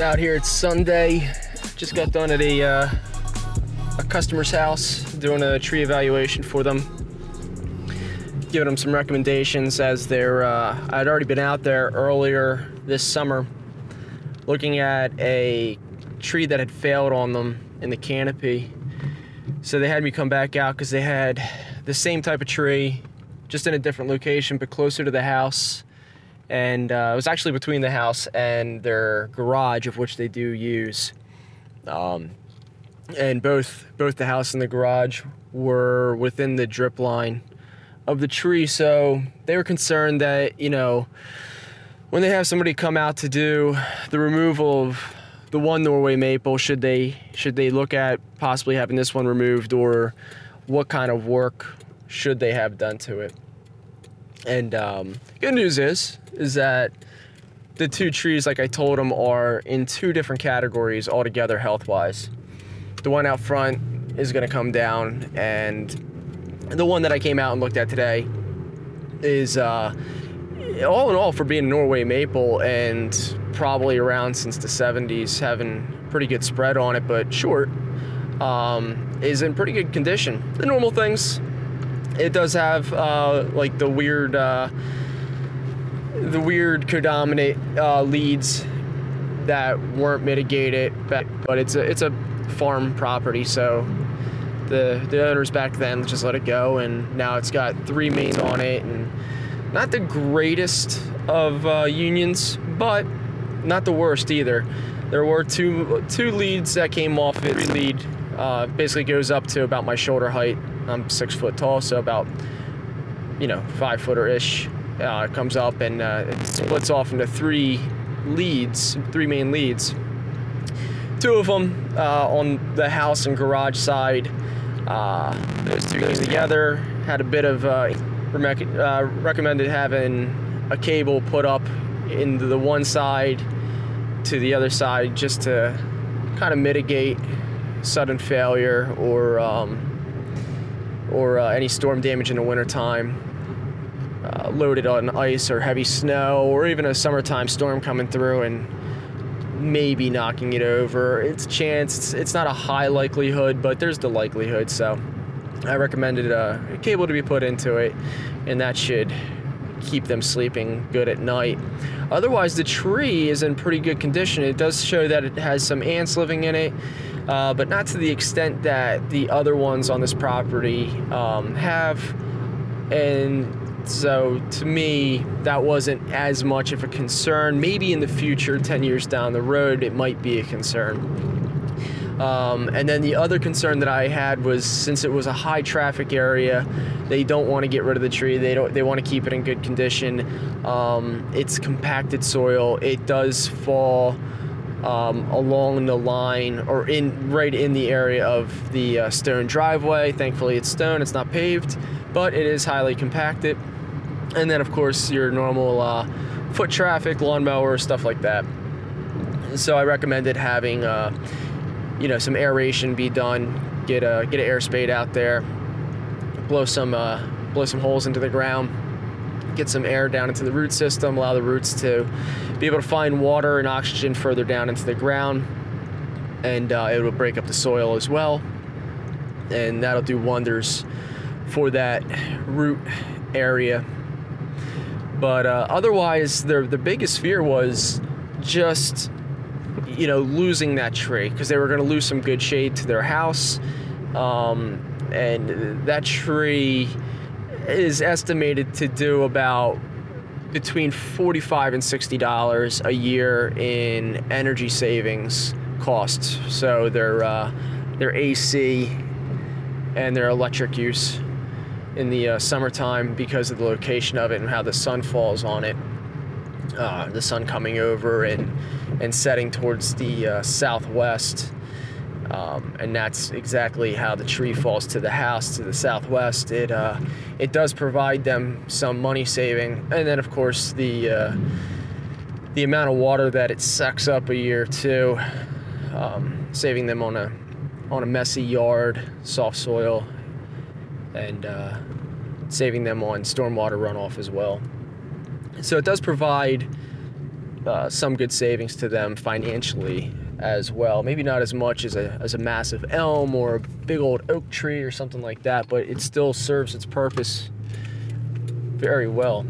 Out here, it's Sunday. Just got done at a uh, a customer's house doing a tree evaluation for them, giving them some recommendations as they're. Uh, I'd already been out there earlier this summer, looking at a tree that had failed on them in the canopy. So they had me come back out because they had the same type of tree, just in a different location, but closer to the house and uh, it was actually between the house and their garage, of which they do use. Um, and both both the house and the garage were within the drip line of the tree, so they were concerned that you know when they have somebody come out to do the removal of the one Norway maple, should they should they look at possibly having this one removed, or what kind of work should they have done to it? And um, good news is, is that the two trees, like I told them, are in two different categories altogether health-wise. The one out front is going to come down, and the one that I came out and looked at today is, uh, all in all, for being Norway maple and probably around since the 70s, having pretty good spread on it, but short, um, is in pretty good condition. The normal things it does have uh, like the weird, uh, the weird codominate uh, leads that weren't mitigated, but, but it's a it's a farm property, so the the owners back then just let it go, and now it's got three mains on it, and not the greatest of uh, unions, but not the worst either. There were two two leads that came off it. Lead uh, basically goes up to about my shoulder height I'm six foot tall, so about you know five footer ish. Uh, comes up and uh, it splits off into three leads, three main leads. Two of them uh, on the house and garage side. Uh, those two goes together. Had a bit of uh, recommended having a cable put up into the one side to the other side just to kind of mitigate sudden failure or um, or uh, any storm damage in the wintertime. Uh, loaded on ice or heavy snow, or even a summertime storm coming through and maybe knocking it over. It's a chance. It's, it's not a high likelihood, but there's the likelihood. So I recommended a cable to be put into it, and that should keep them sleeping good at night. Otherwise, the tree is in pretty good condition. It does show that it has some ants living in it uh, but not to the extent that the other ones on this property um, have. And so to me, that wasn't as much of a concern. Maybe in the future, 10 years down the road, it might be a concern. Um, and then the other concern that I had was since it was a high traffic area, they don't want to get rid of the tree. They don't. They want to keep it in good condition. Um, it's compacted soil. It does fall um, along the line or in right in the area of the uh, stone driveway. Thankfully, it's stone, it's not paved, but it is highly compacted. And then, of course, your normal uh, foot traffic, lawnmower, stuff like that. So I recommended having, uh, you know, some aeration be done. Get a get an air spade out there, blow some uh, blow some holes into the ground get some air down into the root system, allow the roots to be able to find water and oxygen further down into the ground, and uh, it will break up the soil as well, and that'll do wonders for that root area. But uh, otherwise, the the biggest fear was just you know losing that tree because they were going to lose some good shade to their house, um, and that tree is estimated to do about between 45 and 60 dollars a year in energy savings costs. So their uh, their AC and their electric use in the uh, summertime because of the location of it and how the sun falls on it. Uh, the sun coming over and and setting towards the uh, southwest um, and that's exactly how the tree falls to the house to the southwest. It uh, it does provide them some money saving, and then of course the uh, the amount of water that it sucks up a year too. Um, saving them on a on a messy yard, soft soil, and uh, saving them on stormwater runoff as well. So it does provide uh, some good savings to them financially as well. Maybe not as much as a, as a massive elm or a big old oak tree or something like that, but it still serves its purpose very well.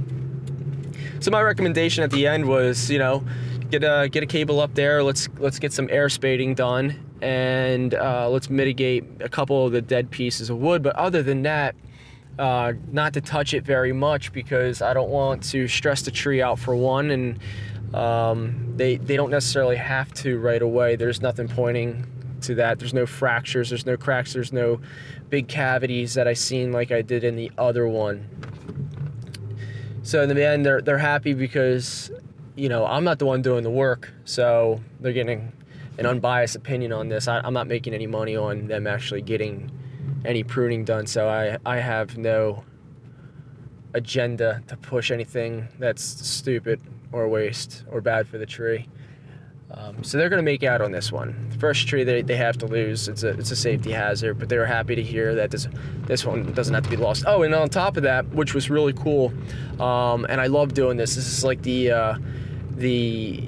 So my recommendation at the end was, you know, get a get a cable up there. Let's let's get some air spading done, and uh, let's mitigate a couple of the dead pieces of wood. But other than that, uh, not to touch it very much because I don't want to stress the tree out for one, and um, they they don't necessarily have to right away. There's nothing pointing to that. There's no fractures. There's no cracks. There's no big cavities that I seen like I did in the other one. So in the end, they're they're happy because you know I'm not the one doing the work, so they're getting an unbiased opinion on this. I, I'm not making any money on them actually getting any pruning done, so I I have no agenda to push anything that's stupid or waste or bad for the tree. Um, so they're going to make out on this one. The first tree they, they have to lose. It's a it's a safety hazard, but they were happy to hear that this this one doesn't have to be lost. Oh, and on top of that, which was really cool, um, and I love doing this. This is like the uh, the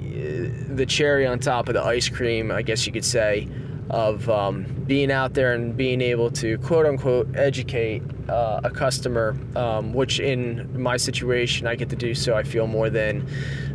the cherry on top of the ice cream, I guess you could say, of um, being out there and being able to quote unquote educate uh, a customer, um, which in my situation I get to do so. I feel more than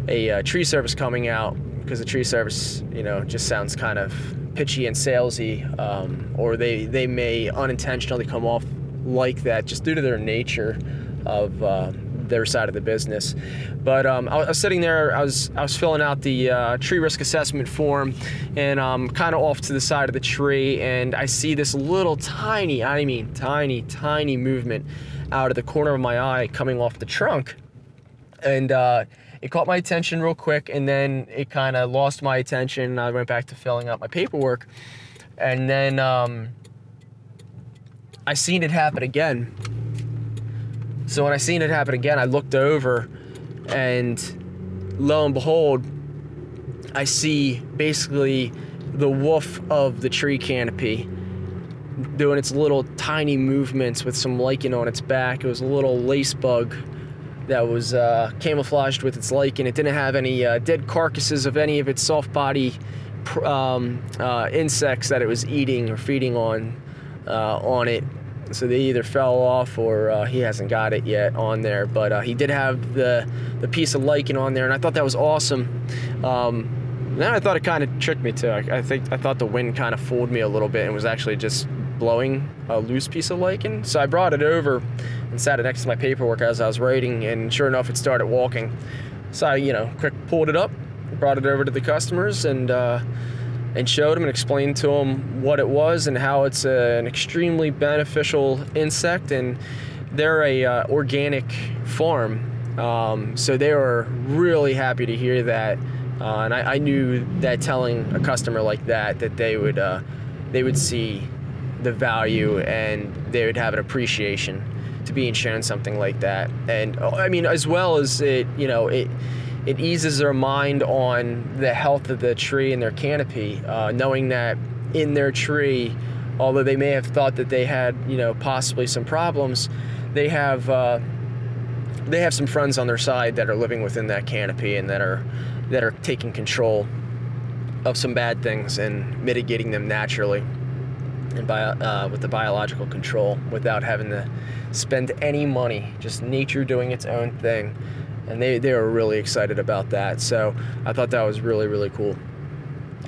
a uh, tree service coming out because the tree service, you know, just sounds kind of pitchy and salesy, um, or they they may unintentionally come off like that just due to their nature of uh, their side of the business. But um, I, was sitting there, I was I was filling out the uh, tree risk assessment form, and I'm kind of off to the side of the tree, and I see this little tiny, I mean tiny, tiny movement out of the corner of my eye coming off the trunk, and. Uh, it caught my attention real quick and then it kind of lost my attention. I went back to filling out my paperwork and then um, I seen it happen again. So when I seen it happen again, I looked over and lo and behold, I see basically the woof of the tree canopy doing its little tiny movements with some lichen on its back. It was a little lace bug that was uh, camouflaged with its lichen. It didn't have any uh, dead carcasses of any of its soft body um, uh, insects that it was eating or feeding on uh, on it. So they either fell off or uh, he hasn't got it yet on there. But uh, he did have the the piece of lichen on there, and I thought that was awesome. Um, then I thought it kind of tricked me too. I, I think I thought the wind kind of fooled me a little bit and was actually just blowing a loose piece of lichen. So I brought it over and sat it next to my paperwork as I was writing, and sure enough, it started walking. So I, you know, quick pulled it up, brought it over to the customers, and uh, and showed them and explained to them what it was and how it's a, an extremely beneficial insect, and they're a uh, organic farm, um, so they were really happy to hear that. Uh, and I, I, knew that telling a customer like that that they would uh, they would see the value and they would have an appreciation to being shown something like that. And oh, I mean, as well as it, you know, it it eases their mind on the health of the tree and their canopy, uh, knowing that in their tree, although they may have thought that they had, you know, possibly some problems, they have uh, they have some friends on their side that are living within that canopy and that are that are taking control of some bad things and mitigating them naturally and bio, uh, with the biological control without having to spend any money. Just nature doing its own thing, and they they were really excited about that. So I thought that was really really cool,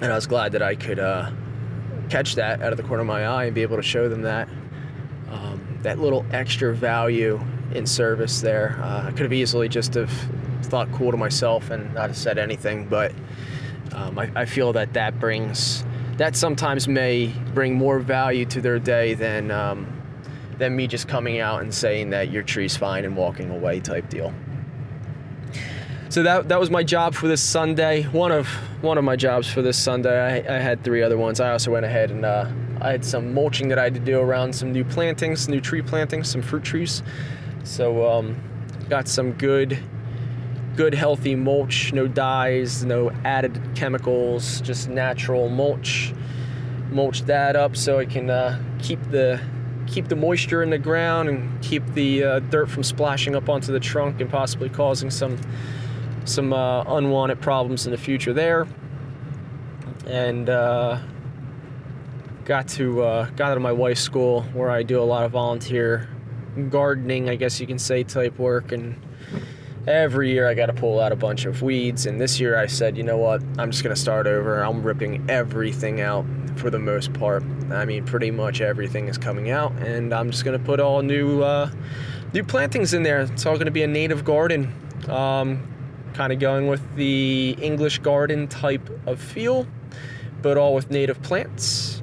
and I was glad that I could uh, catch that out of the corner of my eye and be able to show them that um, that little extra value in service there. Uh, I could have easily just have thought cool to myself and not have said anything, but um, I, I feel that that brings that sometimes may bring more value to their day than um, than me just coming out and saying that your tree's fine and walking away type deal. So that that was my job for this Sunday. One of one of my jobs for this Sunday. I, I had three other ones. I also went ahead and uh, I had some mulching that I had to do around some new plantings, new tree plantings, some fruit trees. So um, got some good good healthy mulch, no dyes, no added chemicals, just natural mulch mulch that up so it can uh, keep the keep the moisture in the ground and keep the uh, dirt from splashing up onto the trunk and possibly causing some some uh, unwanted problems in the future there. And uh, got to uh, got out of my wife's school where I do a lot of volunteer gardening, I guess you can say, type work and every year I got to pull out a bunch of weeds. And this year I said, you know what? I'm just to start over. I'm ripping everything out for the most part. I mean, pretty much everything is coming out, and I'm just to put all new uh, new plantings in there. It's all to be a native garden. Um, kind of going with the English garden type of feel, but all with native plants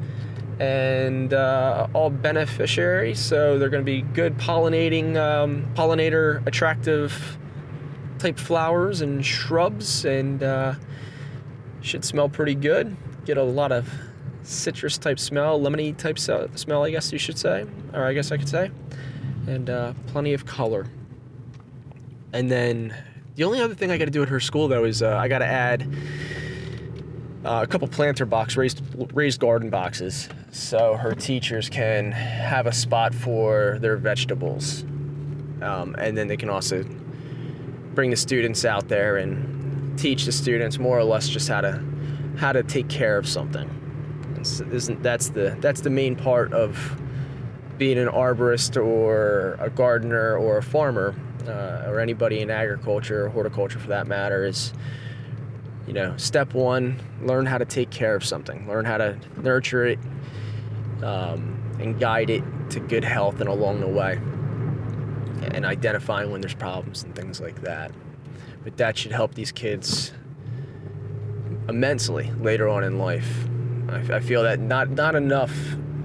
and uh, all beneficiaries. So they're going to be good pollinating, um, pollinator attractive type flowers and shrubs and uh, should smell pretty good. Get a lot of citrus type smell, lemony type smell, I guess you should say, or I guess I could say, and uh, plenty of color. And then the only other thing I got to do at her school though is uh, I got to add uh, a couple planter box raised raised garden boxes so her teachers can have a spot for their vegetables, um, and then they can also bring the students out there and teach the students more or less just how to how to take care of something. Isn't that's the that's the main part of being an arborist or a gardener or a farmer uh, or anybody in agriculture or horticulture for that matter is you know step one learn how to take care of something learn how to nurture it um, and guide it to good health and along the way and identifying when there's problems and things like that. But that should help these kids immensely later on in life. I, I feel that not not enough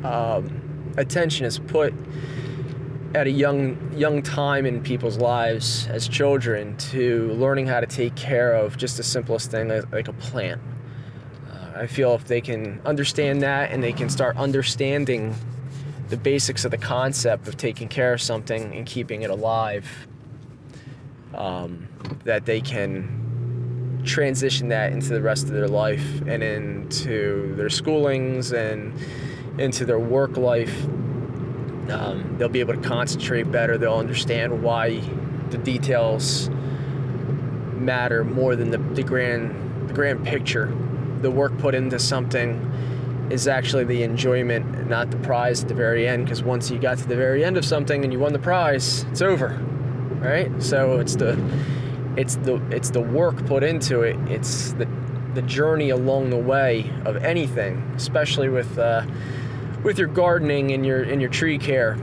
um, attention is put at a young young time in people's lives as children to learning how to take care of just the simplest thing like, a plant. Uh, I feel if they can understand that and they can start understanding the basics of the concept of taking care of something and keeping it alive, um, that they can transition that into the rest of their life and into their schoolings and into their work life. Um, they'll be able to concentrate better. They'll understand why the details matter more than the, the grand the grand picture. The work put into something is actually the enjoyment, not the prize at the very end. Because once you got to the very end of something and you won the prize, it's over, right? So it's the it's the it's the work put into it. It's the the journey along the way of anything, especially with uh, with your gardening and your and your tree care.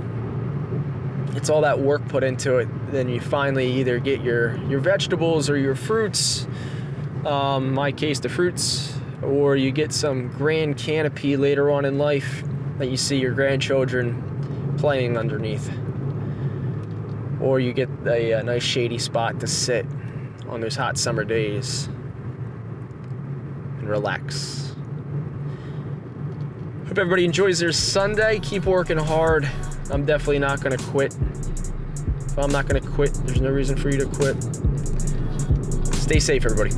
It's all that work put into it. Then you finally either get your your vegetables or your fruits. Um, my case, the fruits or you get some grand canopy later on in life that you see your grandchildren playing underneath. Or you get a, a nice shady spot to sit on those hot summer days and relax. Everybody enjoys their Sunday. Keep working hard. I'm definitely not going to quit. If I'm not going to quit, there's no reason for you to quit. Stay safe, everybody.